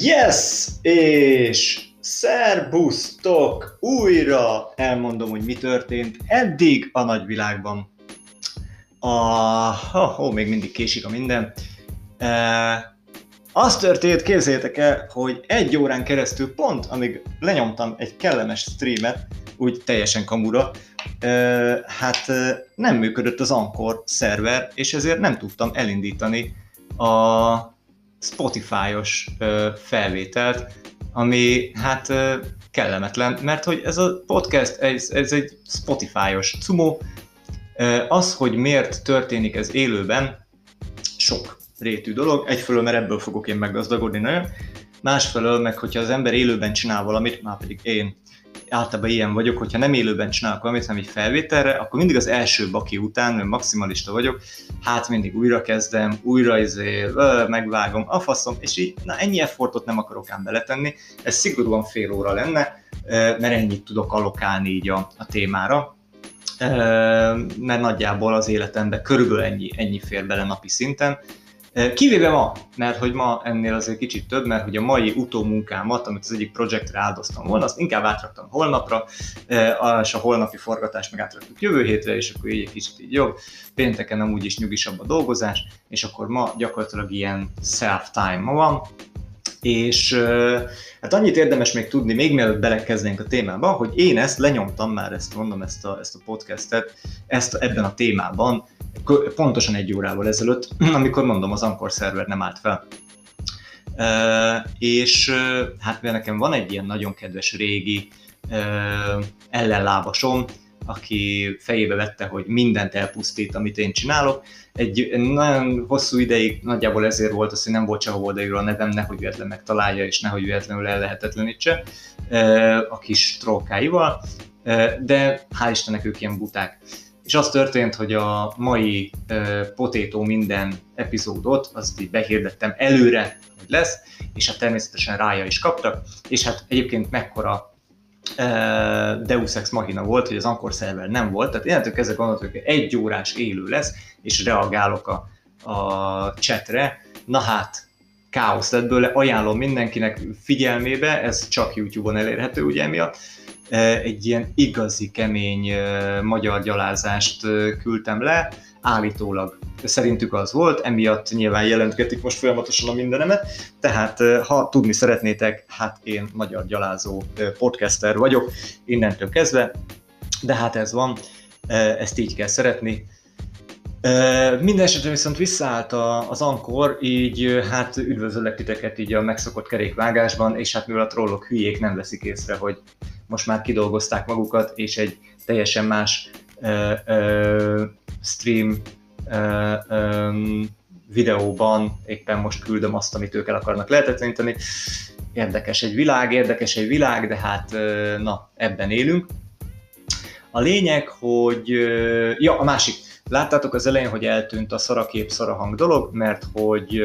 Yes! És szerbusztok! Újra elmondom, hogy mi történt eddig a nagyvilágban. A... Oh, oh, még mindig késik a minden. E... Az történt, képzeljétek el, hogy egy órán keresztül pont, amíg lenyomtam egy kellemes streamet, úgy teljesen kamura, e... hát nem működött az Anchor szerver, és ezért nem tudtam elindítani a Spotify-os felvételt, ami hát kellemetlen, mert hogy ez a podcast, ez, ez egy Spotify-os cumó. Az, hogy miért történik ez élőben, sok rétű dolog. Egyfelől, mert ebből fogok én meggazdagodni nagyon, másfelől meg, hogyha az ember élőben csinál valamit, már pedig én általában ilyen vagyok, hogyha nem élőben csinálok valamit, hanem egy felvételre, akkor mindig az első baki után, mert maximalista vagyok, hát mindig újra kezdem, újra izé, megvágom, a faszom, és így, na ennyi effortot nem akarok ám beletenni, ez szigorúan fél óra lenne, mert ennyit tudok alokálni így a, a témára, mert nagyjából az életemben körülbelül ennyi, ennyi fér bele napi szinten, Kivéve ma, mert hogy ma ennél azért kicsit több, mert hogy a mai utómunkámat, amit az egyik projektre áldoztam volna, azt inkább átraktam holnapra, és a holnapi forgatást meg átraktuk jövő hétre, és akkor így egy kicsit így jobb. Pénteken amúgy is nyugisabb a dolgozás, és akkor ma gyakorlatilag ilyen self-time van, és hát annyit érdemes még tudni, még mielőtt belekezdenénk a témába, hogy én ezt lenyomtam már, ezt mondom, ezt a, ezt a podcastet, ezt ebben a témában, pontosan egy órával ezelőtt, amikor mondom, az Ankor szerver nem állt fel. És hát mert nekem van egy ilyen nagyon kedves régi uh, ellenlábasom, aki fejébe vette, hogy mindent elpusztít, amit én csinálok. Egy nagyon hosszú ideig nagyjából ezért volt az, hogy nem volt sehol odaírva a nevem, nehogy véletlenül megtalálja, és nehogy véletlenül el lehetetlenítse a kis trókáival, de hál' Istennek ők ilyen buták. És az történt, hogy a mai Potétó minden epizódot, azt így behirdettem előre, hogy lesz, és hát természetesen rája is kaptak, és hát egyébként mekkora Deus Ex Machina volt, hogy az Ankor szerver nem volt, tehát innentől kezdve gondoltuk, hogy egy órás élő lesz, és reagálok a, a chatre. Na hát, káosz lett bőle, ajánlom mindenkinek figyelmébe, ez csak YouTube-on elérhető ugye emiatt. Egy ilyen igazi, kemény magyar gyalázást küldtem le, állítólag szerintük az volt, emiatt nyilván jelentketik most folyamatosan a mindenemet, tehát ha tudni szeretnétek, hát én magyar gyalázó podcaster vagyok innentől kezdve, de hát ez van, ezt így kell szeretni. Minden esetre viszont visszaállt az Ankor, így hát üdvözöllek titeket így a megszokott kerékvágásban, és hát mivel a trollok hülyék nem veszik észre, hogy most már kidolgozták magukat, és egy teljesen más stream videóban éppen most küldöm azt, amit ők el akarnak lehetetleníteni. Érdekes egy világ, érdekes egy világ, de hát na, ebben élünk. A lényeg, hogy, ja, a másik, Láttátok az elején, hogy eltűnt a szarakép, szarahang dolog, mert hogy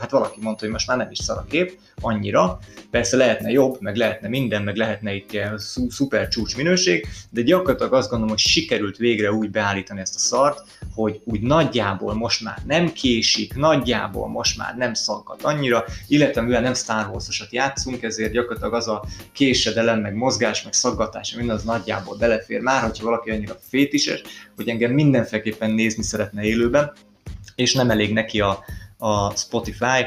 hát valaki mondta, hogy most már nem is szarakép annyira. Persze lehetne jobb, meg lehetne minden, meg lehetne itt ilyen szuper csúcs minőség, de gyakorlatilag azt gondolom, hogy sikerült végre úgy beállítani ezt a szart, hogy úgy nagyjából most már nem késik, nagyjából most már nem szaggat annyira, illetve mivel nem Star Wars-osat játszunk, ezért gyakorlatilag az a késedelem, meg mozgás, meg szaggatás, minden az nagyjából belefér. Már, hogyha valaki annyira fétises, hogy engem mindenféleképpen nézni szeretne élőben, és nem elég neki a, a Spotify,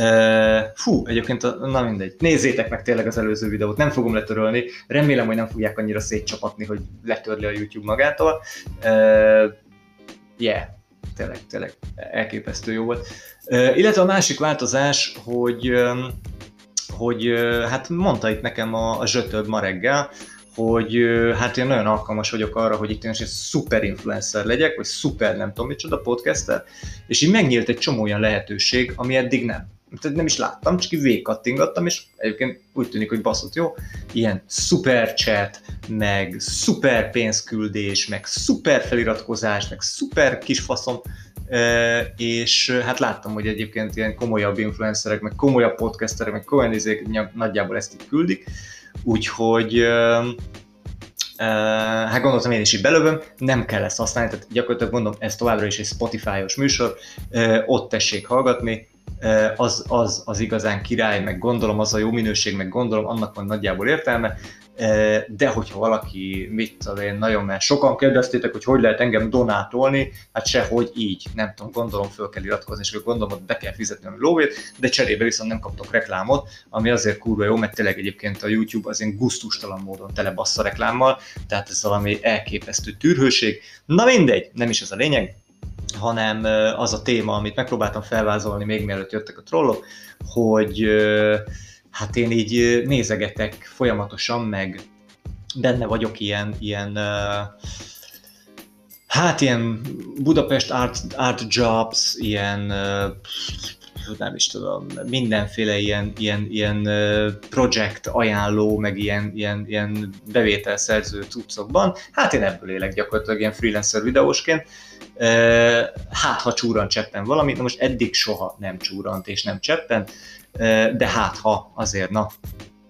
Uh, fú, egyébként, na mindegy, nézzétek meg tényleg az előző videót, nem fogom letörölni, remélem, hogy nem fogják annyira szétcsapatni, hogy letörli a YouTube magától. Uh, yeah, tényleg, tényleg elképesztő jó volt. Uh, illetve a másik változás, hogy, um, hogy uh, hát mondta itt nekem a, a zsötöd ma reggel, hogy hát én nagyon alkalmas vagyok arra, hogy itt én egy szuper influencer legyek, vagy szuper nem tudom micsoda podcaster, és így megnyílt egy csomó olyan lehetőség, ami eddig nem. Tehát nem is láttam, csak így végigkattingattam, és egyébként úgy tűnik, hogy baszott jó, ilyen szuper chat, meg szuper pénzküldés, meg szuper feliratkozás, meg szuper kis faszom, és hát láttam, hogy egyébként ilyen komolyabb influencerek, meg komolyabb podcasterek, meg komolyan nagyjából ezt így küldik, Úgyhogy hát gondoltam én is így belövöm, nem kell ezt használni, tehát gyakorlatilag mondom, ez továbbra is egy Spotify-os műsor, ott tessék hallgatni, az, az, az igazán király, meg gondolom az a jó minőség, meg gondolom annak van nagyjából értelme, de hogyha valaki, mit tudom én, nagyon, mert sokan kérdeztétek, hogy hogy lehet engem donátolni, hát sehogy így, nem tudom, gondolom föl kell iratkozni, és gondolom, hogy be kell fizetni a lóvét, de cserébe viszont nem kaptok reklámot, ami azért kurva jó, mert tényleg egyébként a YouTube az ilyen gusztustalan módon telebassza reklámmal, tehát ez valami elképesztő tűrhőség. Na mindegy, nem is ez a lényeg, hanem az a téma, amit megpróbáltam felvázolni még mielőtt jöttek a trollok, hogy hát én így nézegetek folyamatosan, meg benne vagyok ilyen, ilyen hát ilyen Budapest Art, Art Jobs, ilyen nem is tudom, mindenféle ilyen, ilyen, ilyen projekt ajánló, meg ilyen, ilyen, ilyen bevételszerző cuccokban. Hát én ebből élek gyakorlatilag ilyen freelancer videósként. Hát, ha csúran cseppen valamit, na most eddig soha nem csúrant és nem cseppen, de hát ha azért, na,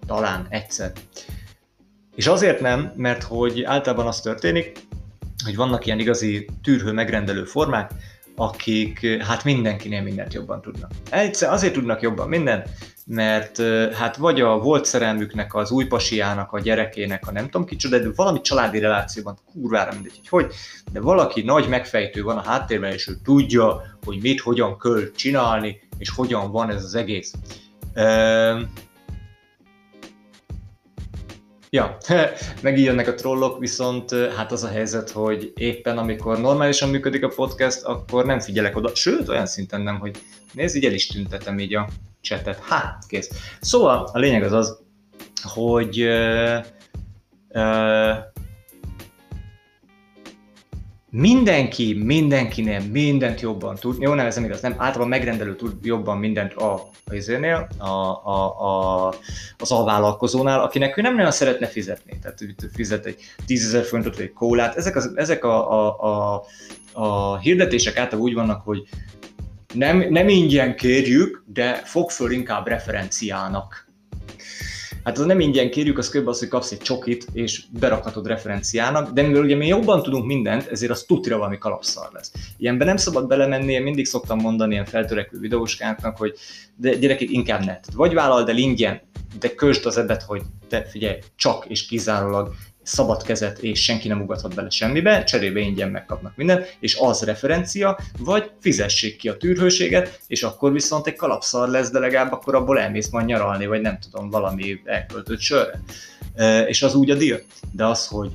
talán egyszer. És azért nem, mert hogy általában az történik, hogy vannak ilyen igazi tűrhő megrendelő formák, akik hát mindenkinél mindent jobban tudnak. Egyszer azért tudnak jobban mindent, mert hát vagy a volt szerelmüknek, az új pasiának, a gyerekének, a nem tudom kicsoda, de valami családi relációban, kurvára mindegy, hogy hogy, de valaki nagy megfejtő van a háttérben, és ő tudja, hogy mit, hogyan kell csinálni, és hogyan van ez az egész. Ja, megint jönnek a trollok, viszont hát az a helyzet, hogy éppen amikor normálisan működik a podcast, akkor nem figyelek oda, sőt, olyan szinten nem, hogy nézd, így el is tüntetem így a csetet. Hát, kész. Szóval a lényeg az az, hogy uh, uh, mindenki, mindenkinél mindent jobban tud, jó, nem ez nem igaz, nem, általában megrendelő tud jobban mindent a, a, a, a, a, az alvállalkozónál, akinek ő nem nagyon szeretne fizetni, tehát fizet egy 10 ezer fontot vagy egy kólát, ezek, az, ezek a, a, a, a hirdetések általában úgy vannak, hogy nem, nem ingyen kérjük, de fog föl inkább referenciának Hát az nem ingyen kérjük, az kb. az, hogy kapsz egy csokit, és berakhatod referenciának, de mivel ugye mi jobban tudunk mindent, ezért az tutira valami kalapszar lesz. Ilyenben nem szabad belemenni, én mindig szoktam mondani ilyen feltörekvő videóskáknak, hogy de gyerekek inkább ne. Vagy vállald el ingyen, de kösd az ebet, hogy te figyelj, csak és kizárólag szabad kezet, és senki nem ugathat bele semmibe, cserébe ingyen megkapnak mindent, és az referencia, vagy fizessék ki a tűrhőséget, és akkor viszont egy kalapszar lesz, de legalább akkor abból elmész majd nyaralni, vagy nem tudom, valami elköltött sörre. És az úgy a deal. De az, hogy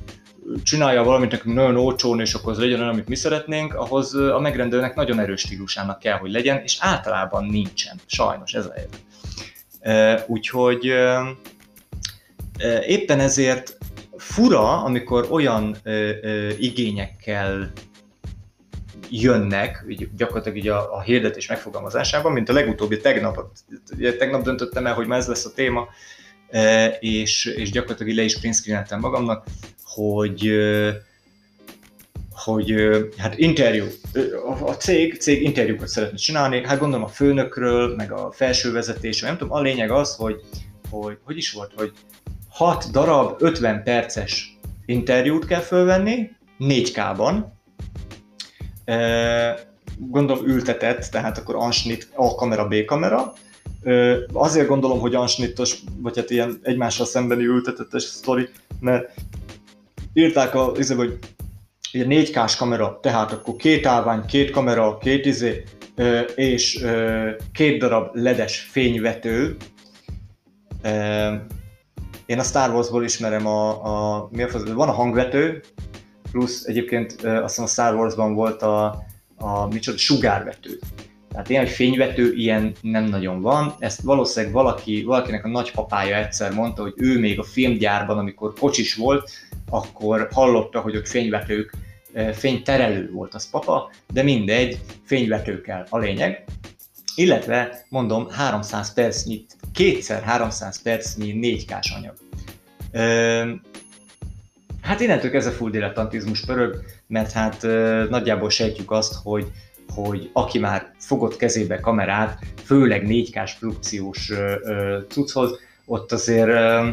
csinálja valamit nekünk nagyon olcsón, és akkor az legyen olyan, amit mi szeretnénk, ahhoz a megrendelőnek nagyon erős stílusának kell, hogy legyen, és általában nincsen. Sajnos ez a helyzet. Úgyhogy éppen ezért fura, amikor olyan ö, ö, igényekkel jönnek, így gyakorlatilag így a, a hirdetés megfogalmazásában, mint a legutóbbi tegnap, tegnap döntöttem el, hogy ma ez lesz a téma, és, és gyakorlatilag le is printscreeneltem magamnak, hogy hogy hát interjú, a cég, cég interjúkat szeretne csinálni, hát gondolom a főnökről, meg a felső vezetésről, nem tudom, a lényeg az, hogy, hogy hogy is volt, hogy 6 darab 50 perces interjút kell fölvenni, 4K-ban, gondolom ültetett, tehát akkor ansnit A kamera, B kamera. Azért gondolom, hogy ansnittos, vagy hát ilyen egymással szembeni ültetettes sztori, mert írták a, izé, hogy egy 4K-s kamera, tehát akkor két állvány, két kamera, két izé, és két darab ledes fényvető, én a Star Warsból ismerem a, a mi a van a hangvető, plusz egyébként azt hiszem a Star Warsban volt a, a micsoda, sugárvető. Tehát ilyen fényvető, ilyen nem nagyon van. Ezt valószínűleg valaki, valakinek a nagypapája egyszer mondta, hogy ő még a filmgyárban, amikor kocsis volt, akkor hallotta, hogy ott fényvetők, fényterelő volt az papa, de mindegy, fényvető kell a lényeg. Illetve, mondom, 300 percnyit kétszer 300 percnyi 4K-s anyag. Ö, hát innentől kezdve full dilettantizmus pörög, mert hát ö, nagyjából sejtjük azt, hogy hogy aki már fogott kezébe kamerát, főleg 4K-s produkciós cucchoz, ott azért, ö,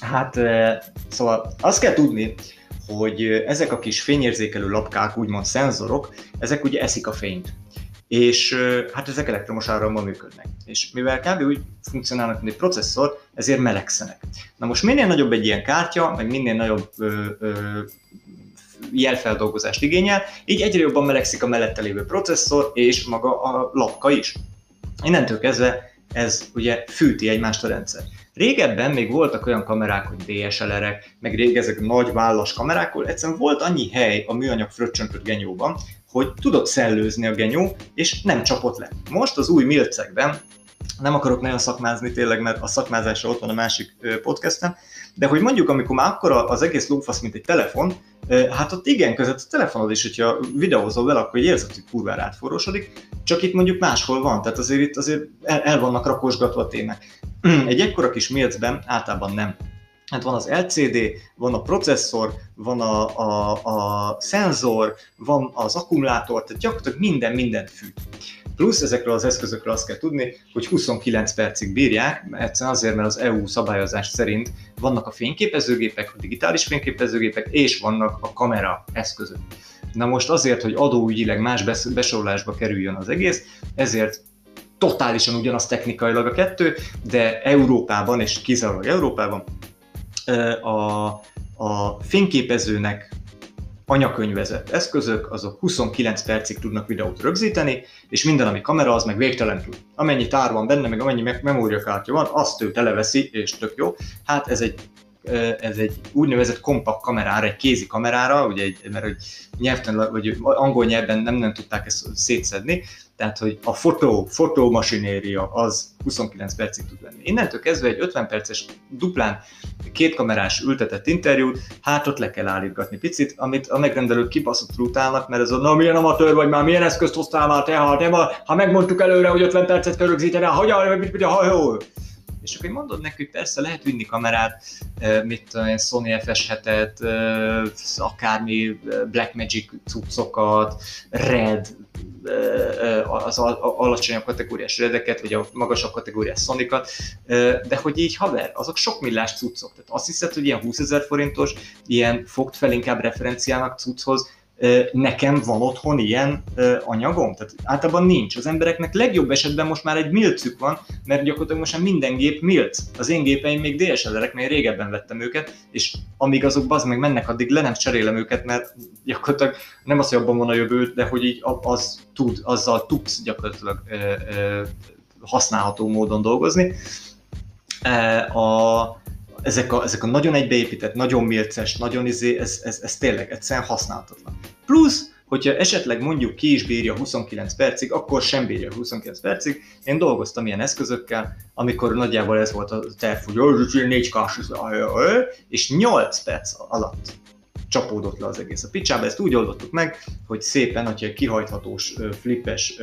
hát ö, szóval azt kell tudni, hogy ezek a kis fényérzékelő lapkák, úgymond szenzorok, ezek ugye eszik a fényt és hát ezek elektromos árammal működnek. És mivel kb. úgy funkcionálnak, mint egy processzor, ezért melegszenek. Na most minél nagyobb egy ilyen kártya, meg minél nagyobb ö, ö, jelfeldolgozást igényel, így egyre jobban melegszik a mellette lévő processzor és maga a lapka is. Innentől kezdve ez ugye fűti egymást a rendszer. Régebben még voltak olyan kamerák, hogy DSLR-ek, meg rég ezek nagy vállas kamerák, ahol egyszerűen volt annyi hely a műanyag fröccsöntött genyóban, hogy tudott szellőzni a genyó, és nem csapott le. Most az új milcekben, nem akarok nagyon szakmázni tényleg, mert a szakmázásra ott van a másik podcastem, de hogy mondjuk, amikor már akkor az egész lófasz, mint egy telefon, hát ott igen, között a telefonod is, hogyha videózol vele, akkor érzed, hogy kurvára átforrósodik, csak itt mondjuk máshol van, tehát azért itt azért el, el vannak rakosgatva a témák. egy ekkora kis milcben általában nem. Hát van az LCD, van a processzor, van a, a, a szenzor, van az akkumulátor, tehát gyakorlatilag minden mindent fűt. Plusz ezekről az eszközökről azt kell tudni, hogy 29 percig bírják, egyszerűen azért, mert az EU szabályozás szerint vannak a fényképezőgépek, a digitális fényképezőgépek, és vannak a kamera eszközök. Na most azért, hogy adóügyileg más besorolásba kerüljön az egész, ezért totálisan ugyanaz technikailag a kettő, de Európában, és kizárólag Európában a, a fényképezőnek anyakönyvezett eszközök, azok 29 percig tudnak videót rögzíteni, és minden, ami kamera, az meg végtelen tud. Amennyi tár van benne, meg amennyi memóriakártya van, azt ő televeszi, és tök jó. Hát ez egy ez egy úgynevezett kompakt kamerára, egy kézi kamerára, ugye egy, mert hogy nyelvtan, vagy angol nyelven nem, nem tudták ezt szétszedni, tehát hogy a fotó, fotómasinéria az 29 percig tud venni. Innentől kezdve egy 50 perces duplán kétkamerás ültetett interjút, hát ott le kell állítgatni picit, amit a megrendelők kibaszott utálnak, mert ez a na milyen amatőr vagy már, milyen eszközt hoztál már te, ha, nem, ha megmondtuk előre, hogy 50 percet kell rögzíteni, hogyan, mit, mit, ha, és akkor mondod neki, hogy persze lehet vinni kamerát, mit olyan Sony FS7-et, akármi Blackmagic cuccokat, Red, az alacsonyabb kategóriás redeket, vagy a magasabb kategóriás szonikat, de hogy így haver, azok sok millás cuccok. Tehát azt hiszed, hogy ilyen 20 ezer forintos, ilyen fogt fel inkább referenciának cucchoz, nekem van otthon ilyen anyagom? Tehát általában nincs. Az embereknek legjobb esetben most már egy milcük van, mert gyakorlatilag most már minden gép milc. Az én gépeim még DSLR-ek, mert régebben vettem őket, és amíg azok az meg mennek, addig le nem cserélem őket, mert gyakorlatilag nem az, hogy abban van a jövő, de hogy így az tud, azzal tudsz gyakorlatilag ö, ö, használható módon dolgozni. A, ezek a, ezek a nagyon egybeépített, nagyon milces, nagyon izé, ez, ez, ez tényleg egyszerűen használhatatlan. Plusz, hogyha esetleg mondjuk ki is bírja 29 percig, akkor sem bírja 29 percig. Én dolgoztam ilyen eszközökkel, amikor nagyjából ez volt a terv, hogy 4 k és 8 perc alatt csapódott le az egész a picsába. Ezt úgy oldottuk meg, hogy szépen, hogyha kihajthatós flippes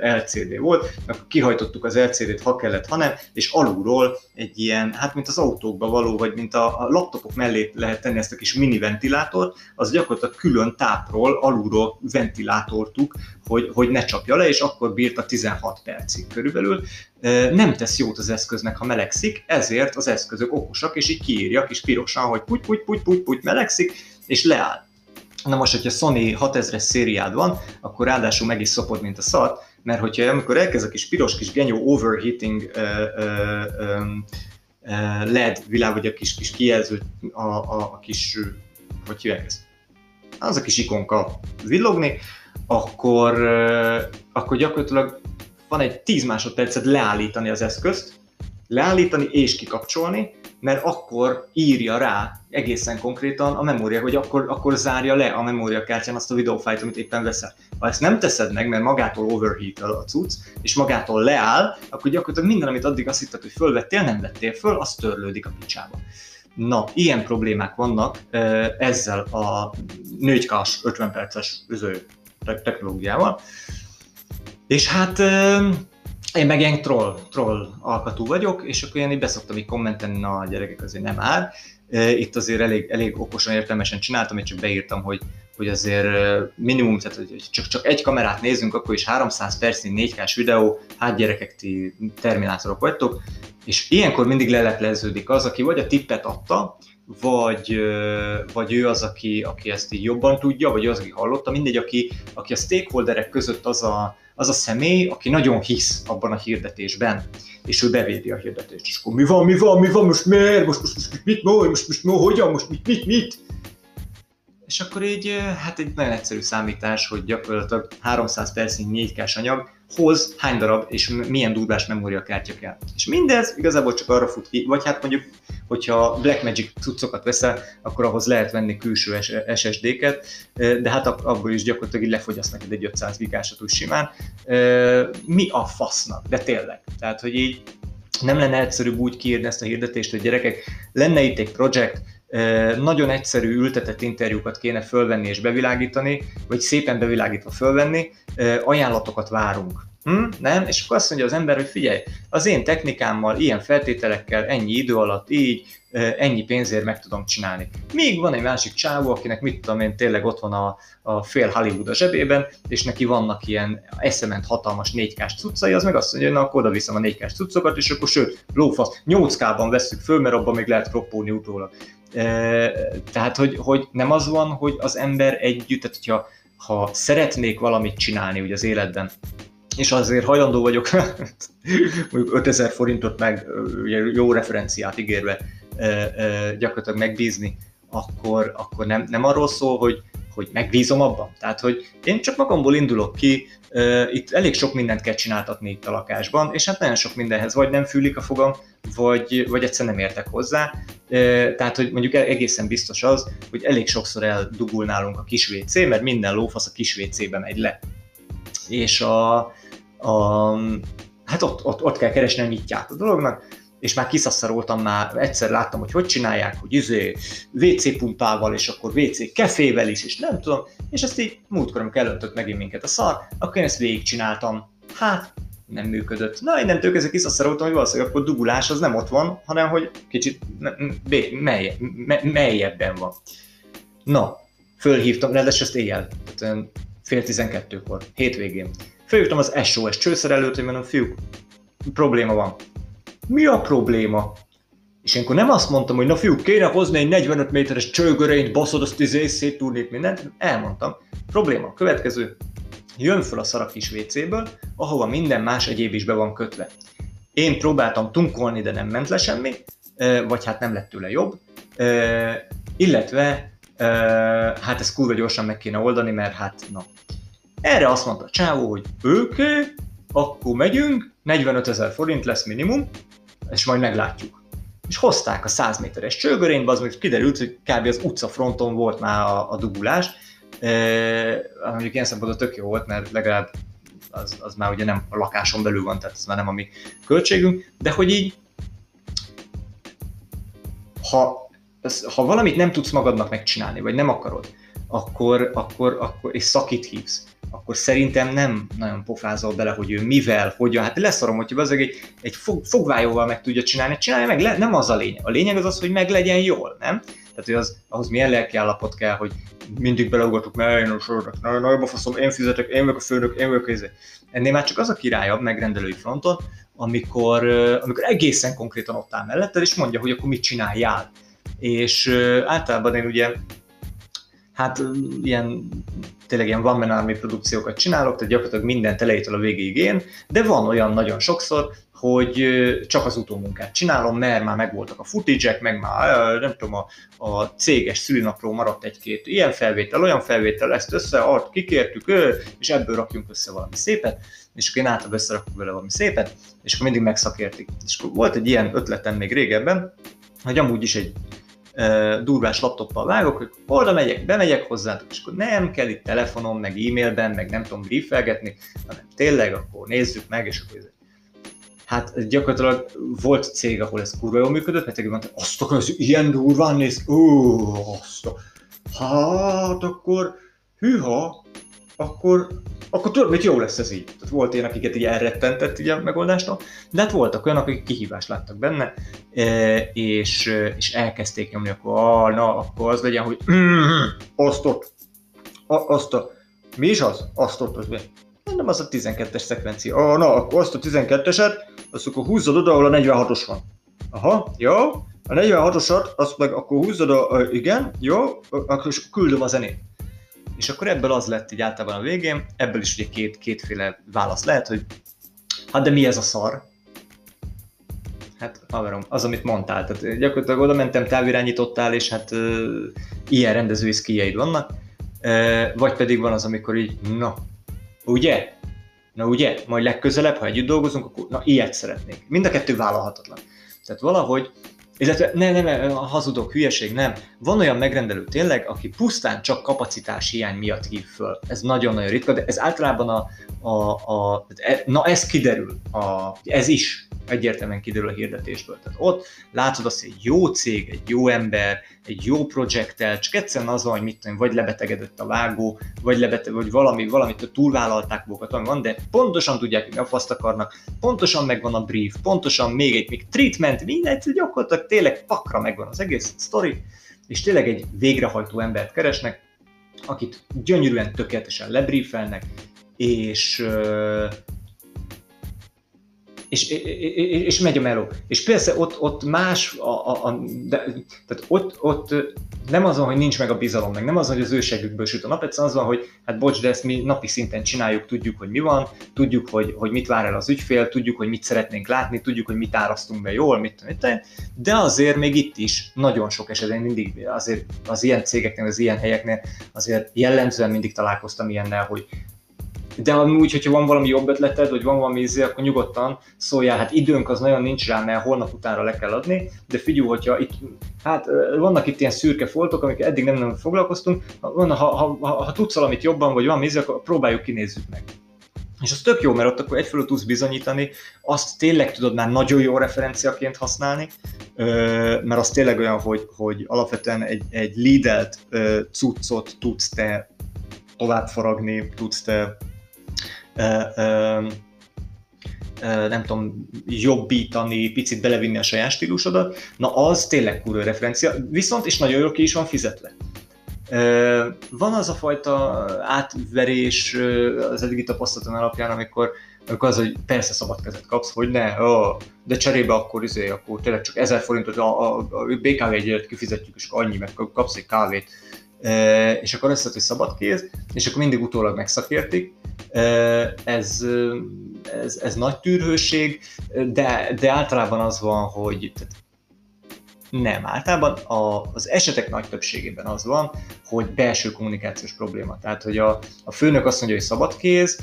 LCD volt, akkor kihajtottuk az LCD-t, ha kellett, ha nem, és alulról egy ilyen, hát mint az autókba való, vagy mint a, a laptopok mellé lehet tenni ezt a kis mini ventilátort, az gyakorlatilag külön tápról, alulról ventilátortuk, hogy, hogy ne csapja le, és akkor bírta 16 percig körülbelül. Nem tesz jót az eszköznek, ha melegszik, ezért az eszközök okosak, és így kiírja kis pirosan, hogy puty, puty, puty, puty, puty melegszik, és leáll. Na most, hogyha Sony 6000-es szériád van, akkor ráadásul meg is szopod, mint a szat, mert hogyha amikor elkezd a kis piros kis genyó overheating uh, um, uh, LED világ, vagy a kis, kis kijelző, a, a, a kis, hogy hívják ezt? Az a kis ikonka villogni, akkor, akkor gyakorlatilag van egy 10 másodpercet leállítani az eszközt, leállítani és kikapcsolni, mert akkor írja rá egészen konkrétan a memória, hogy akkor, akkor zárja le a memóriakártyán azt a videófájt, amit éppen veszel. Ha ezt nem teszed meg, mert magától overheat a cucc, és magától leáll, akkor gyakorlatilag minden, amit addig azt hitted, hogy fölvettél, nem vettél föl, az törlődik a picsába. Na, ilyen problémák vannak ezzel a 4K 50 perces technológiával. És hát én meg ilyen troll, troll alkatú vagyok, és akkor én így beszoktam így kommentelni, na a gyerekek azért nem áll. Itt azért elég, elég okosan, értelmesen csináltam, én csak beírtam, hogy, hogy azért minimum, tehát hogy csak, csak egy kamerát nézzünk, akkor is 300 percnyi 4K-s videó, hát gyerekek, ti terminátorok vagytok, és ilyenkor mindig lelepleződik az, aki vagy a tippet adta, vagy, vagy ő az, aki, aki ezt így jobban tudja, vagy ő az, aki hallotta, mindegy, aki, aki a stakeholderek között az a, az a személy, aki nagyon hisz abban a hirdetésben, és ő bevédi a hirdetést. És akkor mi van, mi van, mi van, most miért, most, most, most mit, most, most, most, most hogyan, most mit, mit, mit? És akkor így, hát egy nagyon egyszerű számítás, hogy gyakorlatilag 300 percnyi 4K anyag hoz hány darab és milyen durvás memóriakártya kell. És mindez igazából csak arra fut ki, vagy hát mondjuk, hogyha Blackmagic cuccokat veszel, akkor ahhoz lehet venni külső SSD-ket, de hát abból is gyakorlatilag így lefogyaszt neked egy 500 gigásat úgy simán. Mi a fasznak? De tényleg. Tehát, hogy így nem lenne egyszerűbb úgy kiírni ezt a hirdetést, hogy gyerekek, lenne itt egy projekt, nagyon egyszerű ültetett interjúkat kéne fölvenni és bevilágítani, vagy szépen bevilágítva fölvenni, ajánlatokat várunk. Hm? Nem? És akkor azt mondja az ember, hogy figyelj, az én technikámmal, ilyen feltételekkel, ennyi idő alatt így, ennyi pénzért meg tudom csinálni. Még van egy másik csávó, akinek mit tudom én, tényleg ott van a, a fél Hollywood a zsebében, és neki vannak ilyen eszement hatalmas 4 k cuccai, az meg azt mondja, hogy na akkor oda viszem a 4 k cuccokat, és akkor sőt, lófasz, 8K-ban veszük föl, mert abban még lehet kroppolni utólag. Tehát, hogy, hogy nem az van, hogy az ember együtt, tehát hogyha ha szeretnék valamit csinálni ugye az életben, és azért hajlandó vagyok mondjuk 5000 forintot meg jó referenciát ígérve gyakorlatilag megbízni, akkor, akkor nem, nem arról szól, hogy, hogy megbízom abban. Tehát, hogy én csak magamból indulok ki, itt elég sok mindent kell csináltatni itt a lakásban, és hát nagyon sok mindenhez vagy nem fűlik a fogam, vagy, vagy egyszer nem értek hozzá. Tehát, hogy mondjuk egészen biztos az, hogy elég sokszor eldugul nálunk a kis WC, mert minden lófasz a kis WC-be megy le. És a, a hát ott, ott, ott kell keresni a nyitját a dolognak, és már kiszasszaroltam már, egyszer láttam, hogy hogy csinálják, hogy izé WC pumpával, és akkor WC kefével is, és nem tudom, és ezt így múltkor, amikor elöntött megint minket a szar, akkor én ezt végigcsináltam. Hát, nem működött. Na, innentől kezdve kiszasszaroltam, hogy valószínűleg akkor dugulás az nem ott van, hanem hogy kicsit melye, me, mélyebben van. Na, fölhívtam, ráadásul ezt éjjel, tehát fél tizenkettőkor, hétvégén. Fölhívtam az SOS csőszerelőt, hogy mondom, fiúk, probléma van mi a probléma? És akkor nem azt mondtam, hogy na fiúk, kéne hozni egy 45 méteres csőgörényt, baszod, azt izé, széttúrnék mindent. Elmondtam. Probléma következő. Jön föl a szarak kis WC-ből, ahova minden más egyéb is be van kötve. Én próbáltam tunkolni, de nem ment le semmi, vagy hát nem lett tőle jobb. Illetve, hát ezt kurva gyorsan meg kéne oldani, mert hát na. Erre azt mondta csávó, hogy oké, akkor megyünk, 45 ezer forint lesz minimum, és majd meglátjuk. És hozták a 100 méteres csőgörényt, az még kiderült, hogy kb. az utcafronton volt már a, a dugulás, e, mondjuk ilyen szempontból tök jó volt, mert legalább az, az már ugye nem a lakáson belül van, tehát ez már nem a mi költségünk, de hogy így, ha, ha valamit nem tudsz magadnak megcsinálni, vagy nem akarod, akkor, akkor, akkor és szakit hívsz, akkor szerintem nem nagyon pofázol bele, hogy ő mivel, hogyan, hát leszarom, hogyha az egy, egy fog, fogvájóval meg tudja csinálni, csinálja meg, le, nem az a lényeg. A lényeg az az, hogy meg legyen jól, nem? Tehát, hogy az, ahhoz milyen lelki állapot kell, hogy mindig beleugatok, mert én a sornak, na, na, faszom, én fizetek, én vagyok a főnök, én vagyok a izé. Ennél már csak az a királyabb megrendelői fronton, amikor, amikor egészen konkrétan ott áll melletted, és mondja, hogy akkor mit csináljál. És általában én ugye hát ilyen tényleg ilyen Man Army produkciókat csinálok, tehát gyakorlatilag mindent elejétől a végéig én, de van olyan nagyon sokszor, hogy csak az utómunkát csinálom, mert már megvoltak a footage meg már nem tudom, a, a céges szülinapról maradt egy-két ilyen felvétel, olyan felvétel, ezt össze, art kikértük, és ebből rakjunk össze valami szépet, és akkor én általában összerakok vele valami szépet, és akkor mindig megszakértik. És akkor volt egy ilyen ötletem még régebben, hogy amúgy is egy durvás laptoppal vágok, hogy oda megyek, bemegyek hozzátok, és akkor nem kell itt telefonon, meg e-mailben, meg nem tudom briefelgetni, hanem tényleg akkor nézzük meg, és akkor Hát gyakorlatilag volt cég, ahol ez kurva jól működött, mert mondta, azt akkor ez ilyen durván néz, ó, azt. Hát akkor, hűha, akkor akkor tudod, mit jó lesz ez így. Tehát volt ilyen, akiket így elrettentett így a megoldásnak, de hát voltak olyanok, akik kihívást láttak benne, e, és, és elkezdték nyomni, akkor ah, na, akkor az legyen, hogy mm, azt ott, azt a, mi is az? Azt ott, az nem az a 12-es szekvencia. Ah, na, akkor azt a 12-eset, azt akkor húzzad oda, ahol a 46-os van. Aha, jó, A 46-osat, azt meg akkor húzzad a, igen, jó, akkor küldöm a zenét. És akkor ebből az lett így általában a végén, ebből is ugye két, kétféle válasz lehet, hogy hát de mi ez a szar? Hát haverom, az, amit mondtál, tehát gyakorlatilag oda mentem, távirányítottál, és hát uh, ilyen rendezői szkijeid vannak, uh, vagy pedig van az, amikor így, na, ugye? Na ugye, majd legközelebb, ha együtt dolgozunk, akkor na ilyet szeretnék. Mind a kettő vállalhatatlan. Tehát valahogy illetve ne, nem, hazudok, hülyeség, nem. Van olyan megrendelő tényleg, aki pusztán csak kapacitás hiány miatt hív föl. Ez nagyon-nagyon ritka, de ez általában a, a, a e, na ez kiderül, a, ez is egyértelműen kiderül a hirdetésből. Tehát ott látod azt, hogy egy jó cég, egy jó ember, egy jó projekttel, csak egyszerűen az van, hogy mit tudom, vagy lebetegedett a vágó, vagy, lebete, vagy valami, valamit túlvállalták magukat, ami van, de pontosan tudják, hogy azt akarnak, pontosan megvan a brief, pontosan még egy még treatment, mindent, gyakorlatilag tényleg pakra megvan az egész sztori, és tényleg egy végrehajtó embert keresnek, akit gyönyörűen, tökéletesen lebriefelnek, és és, és, és megy a meló. És persze ott, ott más, a, a, a, de, tehát ott, ott nem azon, hogy nincs meg a bizalom, meg nem azon, hogy az ősegükből süt a nap, egyszerűen az van, hogy hát bocs, de ezt mi napi szinten csináljuk, tudjuk, hogy mi van, tudjuk, hogy, hogy mit vár el az ügyfél, tudjuk, hogy mit szeretnénk látni, tudjuk, hogy mit árasztunk be jól, mit, mit, de azért még itt is nagyon sok esetben mindig azért az ilyen cégeknél, az ilyen helyeknél azért jellemzően mindig találkoztam ilyennel, hogy de amúgy, hogyha van valami jobb ötleted, vagy van valami izé, akkor nyugodtan szóljál, hát időnk az nagyon nincs rá, mert holnap utánra le kell adni, de figyelj, hogyha itt, hát vannak itt ilyen szürke foltok, amik eddig nem, nem foglalkoztunk, ha, ha, ha, ha, tudsz valamit jobban, vagy van izé, akkor próbáljuk kinézzük meg. És az tök jó, mert ott akkor egyfelől tudsz bizonyítani, azt tényleg tudod már nagyon jó referenciaként használni, mert az tényleg olyan, hogy, hogy alapvetően egy, egy leadelt cuccot tudsz te tovább faragni, tudsz te nem tudom, jobbítani, picit belevinni a saját stílusodat, na az tényleg kurva referencia, viszont és nagyon jól ki is van fizetve. Van az a fajta átverés az eddigi tapasztalatom alapján, amikor, amikor az, hogy persze szabad kezet kapsz, hogy ne, oh, de cserébe akkor, izé, akkor tényleg csak 1000 forintot a, a, a BKV egyet kifizetjük, és annyi, meg kapsz egy kávét, és akkor összet, hogy szabad kéz, és akkor mindig utólag megszakértik, ez, ez, ez nagy tűrhőség, de, de általában az van, hogy tehát nem, általában a, az esetek nagy többségében az van, hogy belső kommunikációs probléma. Tehát, hogy a, a főnök azt mondja, hogy szabad kéz,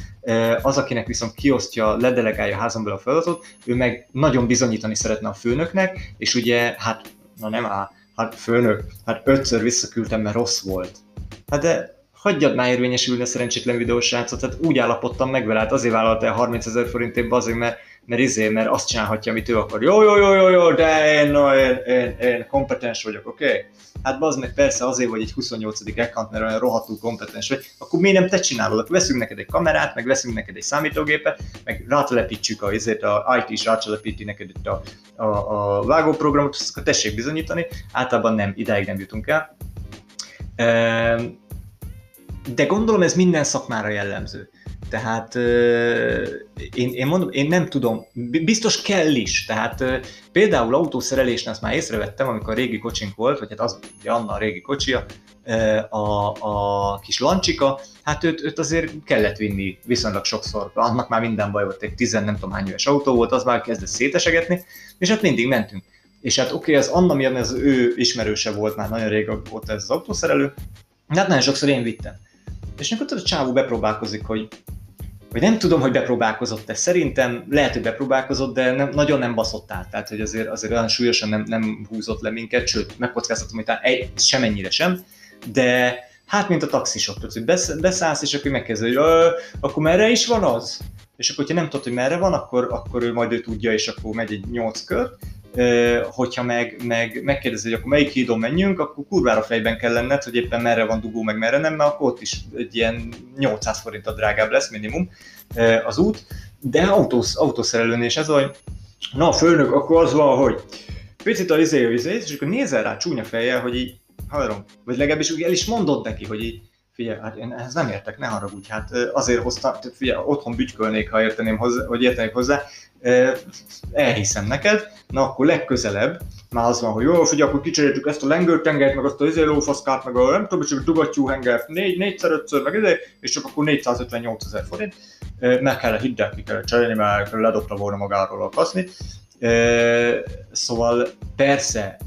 az, akinek viszont kiosztja, ledelegálja házon belül a feladatot, ő meg nagyon bizonyítani szeretne a főnöknek, és ugye, hát, na nem áll, hát főnök, hát ötször visszaküldtem, mert rossz volt. Hát de hagyjad már érvényesülni a szerencsétlen videós srácot, tehát úgy állapodtam meg vele, hát azért vállalta el 30 ezer forintért azért, mert, mert izé, mert azt csinálhatja, amit ő akar. Jó, jó, jó, jó, jó, de én, no, én, én, én kompetens vagyok, oké? Okay? Hát bazd meg persze azért vagy egy 28. account, mert olyan rohadtul kompetens vagy, akkor miért nem te csinálod? Akkor veszünk neked egy kamerát, meg veszünk neked egy számítógépet, meg rátelepítsük a, ezért a IT is rátelepíti neked itt a, a, a vágóprogramot, akkor tessék bizonyítani. Általában nem, idáig nem jutunk el. Ehm, de gondolom ez minden szakmára jellemző. Tehát én, én mondom, én nem tudom, biztos kell is. Tehát például autószerelésnél azt már észrevettem, amikor a régi kocsink volt, vagy hát az ugye Anna a régi kocsia, a, a kis lancsika, hát őt, őt azért kellett vinni viszonylag sokszor. Annak már minden baj volt, egy tizen nem tudom hány éves autó volt, az már kezdett szétesegetni, és hát mindig mentünk. És hát oké, okay, az Anna miatt ez ő ismerőse volt már nagyon rég volt ez az autószerelő, de hát nagyon sokszor én vittem. És akkor a csávó bepróbálkozik, hogy vagy nem tudom, hogy bepróbálkozott-e. Szerintem lehet, hogy bepróbálkozott, de nem, nagyon nem baszott át. Tehát, hogy azért, azért olyan súlyosan nem, nem húzott le minket, sőt, megkockáztatom, hogy talán egy, semennyire sem. De hát, mint a taxisok, tudod, hogy besz, beszállsz, és akkor megkezdő, hogy akkor merre is van az? És akkor, hogyha nem tudod, hogy merre van, akkor, akkor ő majd ő tudja, és akkor megy egy nyolc kört, hogyha meg, meg megkérdezi, hogy akkor melyik hídon menjünk, akkor kurvára fejben kell lenned, hogy éppen merre van dugó, meg merre nem, mert akkor ott is egy ilyen 800 forint a drágább lesz minimum az út, de autós, autószerelőnél is ez hogy na főnök, akkor az van, hogy picit a izé, izé, és akkor nézel rá csúnya fejjel, hogy így, haverom, vagy legalábbis úgy el is mondod neki, hogy így, Figyelj, hát én ehhez nem értek, ne haragudj, hát azért hoztam, figyelj, otthon bütykölnék, ha érteném hozzá, vagy értenék hozzá, elhiszem neked, na akkor legközelebb már az van, hogy jó, figyelj, akkor kicseréltük ezt a lengőtengert, meg azt a izé meg a nem tudom, csak dugattyú hengert, négy, négyszer, ötször, meg ide, és csak akkor 458 ezer forint. Meg kell, hidd el, ki kell cserélni, mert ledobta volna magáról a kaszni. Szóval persze,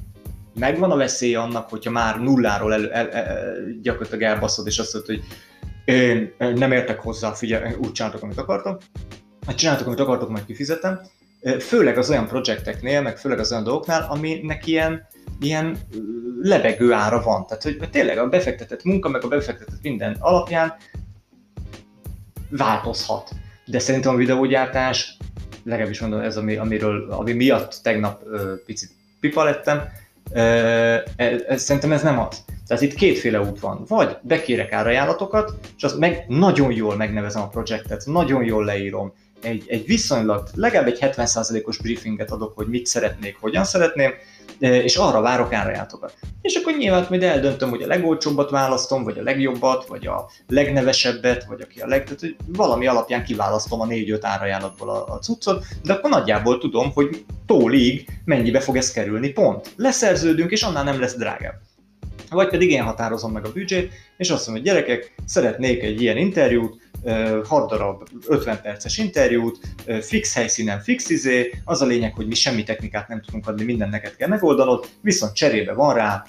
megvan a veszélye annak, hogyha már nulláról el, el, el, gyakorlatilag elbaszod, és azt mondod, hogy én nem értek hozzá, figyelj, úgy csináltok, amit akartam, hát csináltok, amit akartok, majd kifizetem. Főleg az olyan projekteknél, meg főleg az olyan dolgoknál, aminek ilyen, ilyen lebegő ára van. Tehát, hogy tényleg a befektetett munka, meg a befektetett minden alapján változhat. De szerintem a videógyártás, legalábbis mondom, ez ami, amiről, ami miatt tegnap ö, picit pipa lettem, ez, szerintem ez nem az. Tehát itt kétféle út van. Vagy bekérek árajánlatokat, és azt meg nagyon jól megnevezem a projektet, nagyon jól leírom, egy, egy viszonylag, legalább egy 70%-os briefinget adok, hogy mit szeretnék, hogyan szeretném, e, és arra várok árajánlatokat. És akkor nyilván majd eldöntöm, hogy a legolcsóbbat választom, vagy a legjobbat, vagy a legnevesebbet, vagy aki a leg... Tehát, hogy valami alapján kiválasztom a 4-5 árajánlatból a, a cuccot, de akkor nagyjából tudom, hogy tólig mennyibe fog ez kerülni, pont. Leszerződünk, és annál nem lesz drágább. Vagy pedig én határozom meg a büdzsét, és azt mondom, hogy gyerekek, szeretnék egy ilyen interjút, 6 darab 50 perces interjút, fix helyszínen, fix izé, az a lényeg, hogy mi semmi technikát nem tudunk adni, minden neked kell megoldanod, viszont cserébe van rá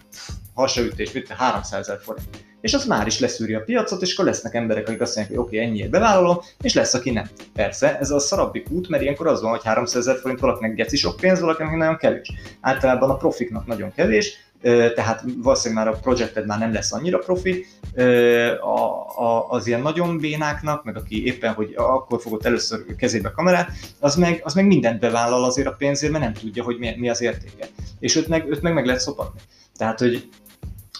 hasaütés, mint 300 ezer forint. És az már is leszűri a piacot, és akkor lesznek emberek, akik azt mondják, hogy oké, okay, ennyiért bevállalom, és lesz, aki nem. Persze, ez a szarabbik út, mert ilyenkor az van, hogy 300 ezer forint valakinek geci sok pénz, valakinek nagyon kevés. Általában a profiknak nagyon kevés, tehát valószínűleg már a projekted már nem lesz annyira profi, az ilyen nagyon bénáknak, meg aki éppen, hogy akkor fogott először kezébe kamerát, az meg, az meg mindent bevállal azért a pénzért, mert nem tudja, hogy mi, mi az értéke. És őt meg, őt meg meg lehet szopatni. Tehát, hogy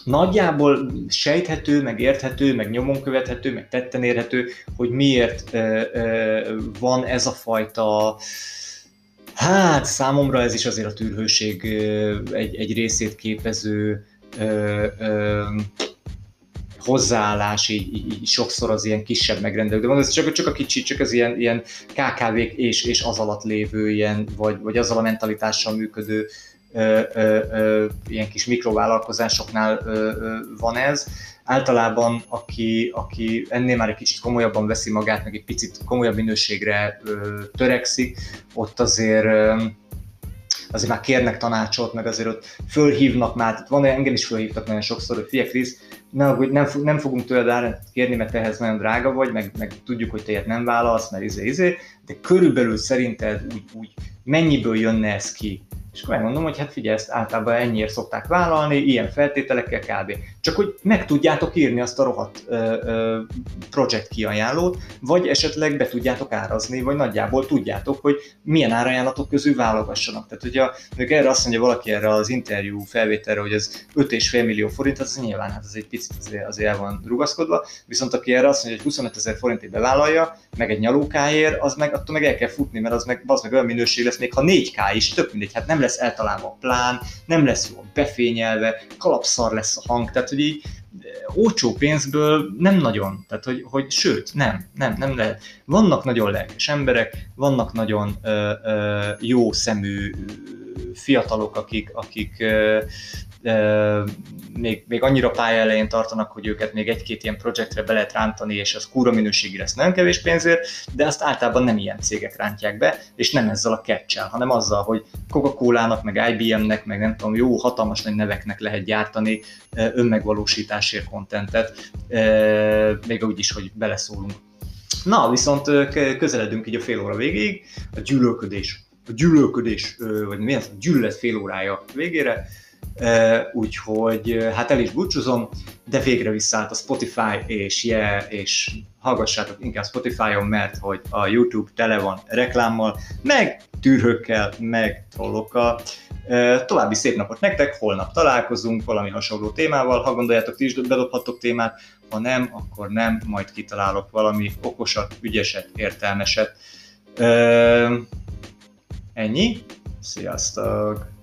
nagyjából sejthető, meg érthető, meg nyomon követhető, meg tetten érhető, hogy miért ö, ö, van ez a fajta Hát számomra ez is azért a tűrhőség egy, egy részét képező ö, ö, hozzáállás így, így, sokszor az ilyen kisebb megrendelők, de van ez csak, csak a kicsi, csak az ilyen, ilyen KKV-k és, és az alatt lévő ilyen, vagy, vagy azzal a mentalitással működő ilyen kis mikrovállalkozásoknál ö, van ez. Általában, aki, aki ennél már egy kicsit komolyabban veszi magát, meg egy picit komolyabb minőségre ö, törekszik, ott azért azért már kérnek tanácsot, meg azért ott fölhívnak már, van engem is fölhívtak nagyon sokszor, hogy fia Krisz, ne, hogy nem, nem fogunk tőled árat kérni, mert ehhez nagyon drága vagy, meg, meg tudjuk, hogy te ilyet nem válasz, mert izé, izé, de körülbelül szerinted úgy, úgy mennyiből jönne ez ki, és akkor megmondom, hogy hát figyelj, ezt általában ennyiért szokták vállalni, ilyen feltételekkel kb. Csak hogy meg tudjátok írni azt a rohadt ö, ö, projekt kiajánlót, vagy esetleg be tudjátok árazni, vagy nagyjából tudjátok, hogy milyen árajánlatok közül válogassanak. Tehát hogyha még erre azt mondja valaki erre az interjú felvételre, hogy ez 5,5 millió forint, az nyilván hát az egy picit azért, azért el van rugaszkodva, viszont aki erre azt mondja, hogy 25 ezer forintért bevállalja, meg egy nyalókáért, az meg attól meg el kell futni, mert az meg, az meg olyan minőség lesz, még ha 4K is, tök mindegy, hát nem lesz eltalálva a plán, nem lesz jól befényelve, kalapszar lesz a hang, tehát hogy így eh, olcsó pénzből nem nagyon, tehát hogy, hogy sőt, nem, nem, nem lehet. Vannak nagyon lelkes emberek, vannak nagyon ö, ö, jó szemű fiatalok, akik, akik ö, még, még annyira pálya elején tartanak, hogy őket még egy-két ilyen projektre be lehet rántani, és az kúra minőségi lesz. Nagyon kevés pénzért, de azt általában nem ilyen cégek rántják be, és nem ezzel a catch hanem azzal, hogy Coca-Cola-nak, meg IBM-nek, meg nem tudom, jó, hatalmas nagy neveknek lehet gyártani önmegvalósításért kontentet, még úgy is, hogy beleszólunk. Na, viszont közeledünk így a fél óra végéig, a gyűlölködés, a gyűlölködés, vagy mi a gyűlölet fél órája végére, úgyhogy hát el is búcsúzom, de végre visszaállt a Spotify, és yeah, és hallgassátok inkább Spotify-on, mert hogy a YouTube tele van reklámmal, meg tűrhökkel, meg trollokkal. További szép napot nektek, holnap találkozunk valami hasonló témával, ha gondoljátok, ti is bedobhatok témát, ha nem, akkor nem, majd kitalálok valami okosat, ügyeset, értelmeset. Ennyi, sziasztok!